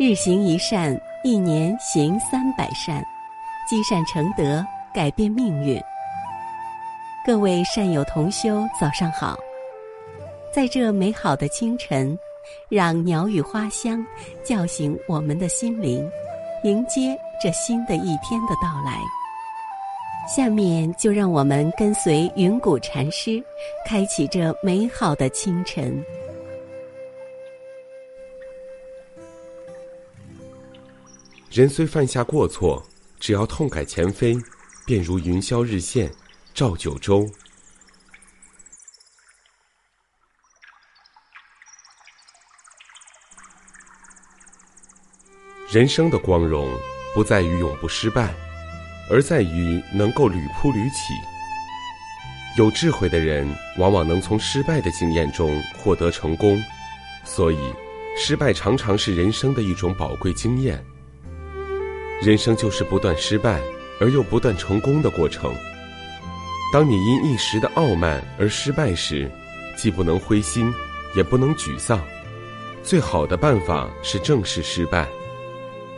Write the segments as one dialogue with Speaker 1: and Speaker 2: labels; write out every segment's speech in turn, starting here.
Speaker 1: 日行一善，一年行三百善，积善成德，改变命运。各位善友同修，早上好！在这美好的清晨，让鸟语花香叫醒我们的心灵，迎接这新的一天的到来。下面就让我们跟随云谷禅师，开启这美好的清晨。
Speaker 2: 人虽犯下过错，只要痛改前非，便如云霄日现，照九州。人生的光荣，不在于永不失败，而在于能够屡扑屡起。有智慧的人，往往能从失败的经验中获得成功，所以，失败常常是人生的一种宝贵经验。人生就是不断失败而又不断成功的过程。当你因一时的傲慢而失败时，既不能灰心，也不能沮丧。最好的办法是正视失败。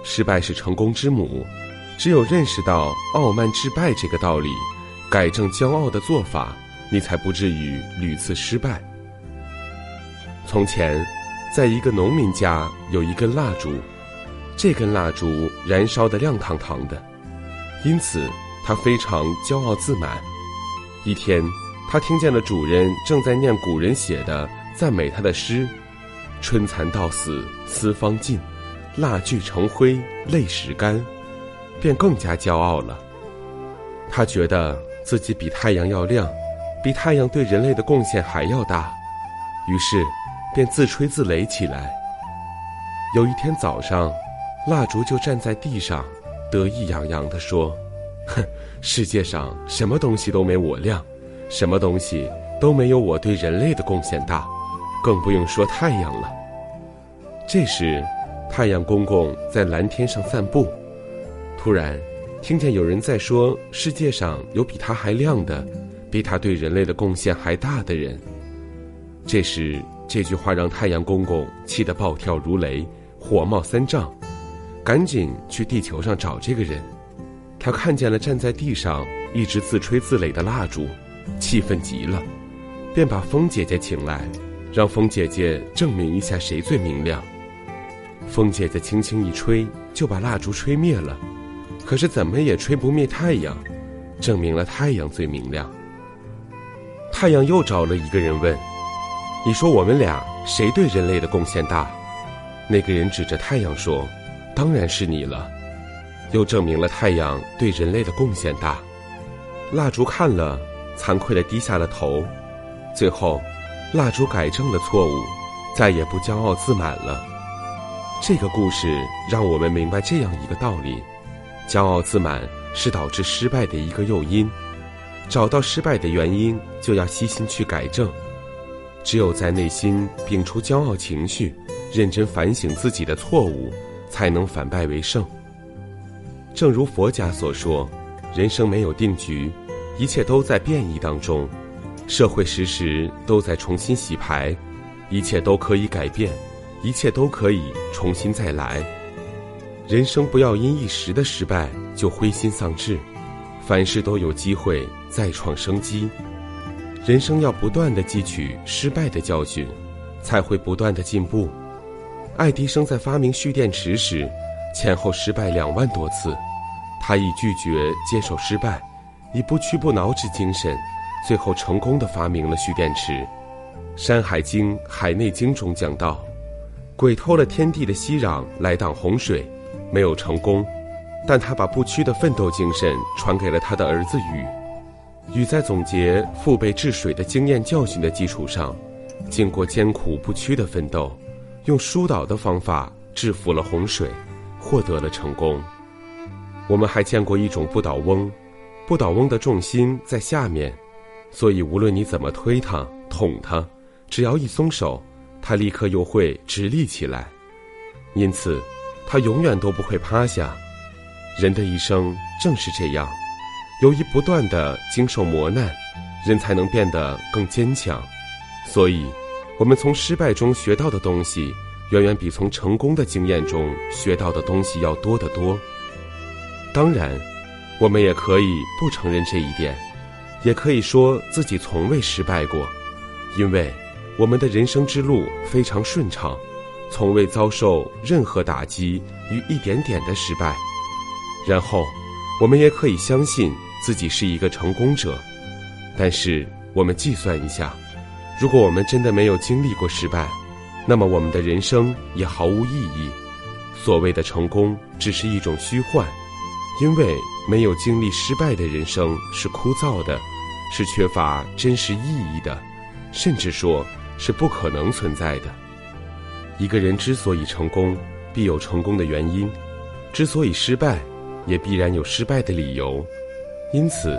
Speaker 2: 失败是成功之母，只有认识到傲慢致败这个道理，改正骄傲的做法，你才不至于屡次失败。从前，在一个农民家有一根蜡烛，这根蜡烛燃烧的亮堂堂的，因此他非常骄傲自满。一天，他听见了主人正在念古人写的赞美他的诗：“春蚕到死丝方尽。”蜡炬成灰泪始干，便更加骄傲了。他觉得自己比太阳要亮，比太阳对人类的贡献还要大，于是便自吹自擂起来。有一天早上，蜡烛就站在地上，得意洋洋地说：“哼，世界上什么东西都没我亮，什么东西都没有我对人类的贡献大，更不用说太阳了。”这时。太阳公公在蓝天上散步，突然听见有人在说：“世界上有比他还亮的，比他对人类的贡献还大的人。”这时，这句话让太阳公公气得暴跳如雷，火冒三丈，赶紧去地球上找这个人。他看见了站在地上一直自吹自擂的蜡烛，气愤极了，便把风姐姐请来，让风姐姐证明一下谁最明亮。风姐姐轻轻一吹，就把蜡烛吹灭了。可是怎么也吹不灭太阳，证明了太阳最明亮。太阳又找了一个人问：“你说我们俩谁对人类的贡献大？”那个人指着太阳说：“当然是你了。”又证明了太阳对人类的贡献大。蜡烛看了，惭愧的低下了头。最后，蜡烛改正了错误，再也不骄傲自满了。这个故事让我们明白这样一个道理：骄傲自满是导致失败的一个诱因。找到失败的原因，就要细心去改正。只有在内心摒除骄傲情绪，认真反省自己的错误，才能反败为胜。正如佛家所说，人生没有定局，一切都在变异当中，社会时时都在重新洗牌，一切都可以改变。一切都可以重新再来，人生不要因一时的失败就灰心丧志，凡事都有机会再创生机。人生要不断的汲取失败的教训，才会不断的进步。爱迪生在发明蓄电池时，前后失败两万多次，他以拒绝接受失败，以不屈不挠之精神，最后成功的发明了蓄电池。《山海经·海内经》中讲到。鬼偷了天地的息壤来挡洪水，没有成功，但他把不屈的奋斗精神传给了他的儿子禹。禹在总结父辈治水的经验教训的基础上，经过艰苦不屈的奋斗，用疏导的方法制服了洪水，获得了成功。我们还见过一种不倒翁，不倒翁的重心在下面，所以无论你怎么推它、捅它，只要一松手。它立刻又会直立起来，因此，他永远都不会趴下。人的一生正是这样，由于不断的经受磨难，人才能变得更坚强。所以，我们从失败中学到的东西，远远比从成功的经验中学到的东西要多得多。当然，我们也可以不承认这一点，也可以说自己从未失败过，因为我们的人生之路非常顺畅，从未遭受任何打击与一点点的失败。然后，我们也可以相信自己是一个成功者。但是，我们计算一下，如果我们真的没有经历过失败，那么我们的人生也毫无意义。所谓的成功只是一种虚幻。因为没有经历失败的人生是枯燥的，是缺乏真实意义的，甚至说是不可能存在的。一个人之所以成功，必有成功的原因；之所以失败，也必然有失败的理由。因此，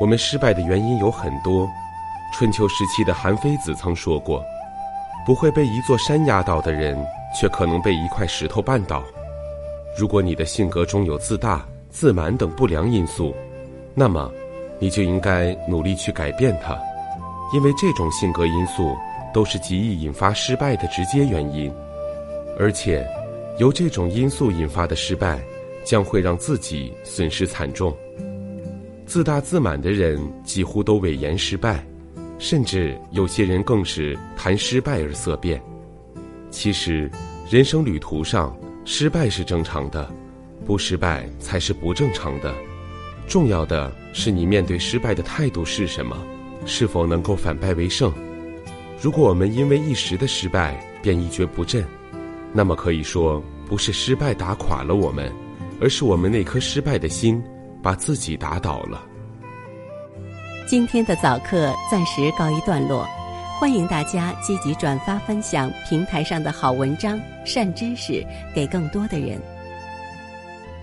Speaker 2: 我们失败的原因有很多。春秋时期的韩非子曾说过：“不会被一座山压倒的人，却可能被一块石头绊倒。”如果你的性格中有自大，自满等不良因素，那么你就应该努力去改变它，因为这种性格因素都是极易引发失败的直接原因，而且由这种因素引发的失败将会让自己损失惨重。自大自满的人几乎都伪言失败，甚至有些人更是谈失败而色变。其实，人生旅途上失败是正常的。不失败才是不正常的，重要的是你面对失败的态度是什么，是否能够反败为胜。如果我们因为一时的失败便一蹶不振，那么可以说不是失败打垮了我们，而是我们那颗失败的心把自己打倒了。
Speaker 1: 今天的早课暂时告一段落，欢迎大家积极转发分享平台上的好文章、善知识给更多的人。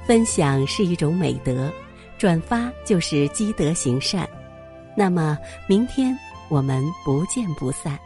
Speaker 1: 分享是一种美德，转发就是积德行善。那么，明天我们不见不散。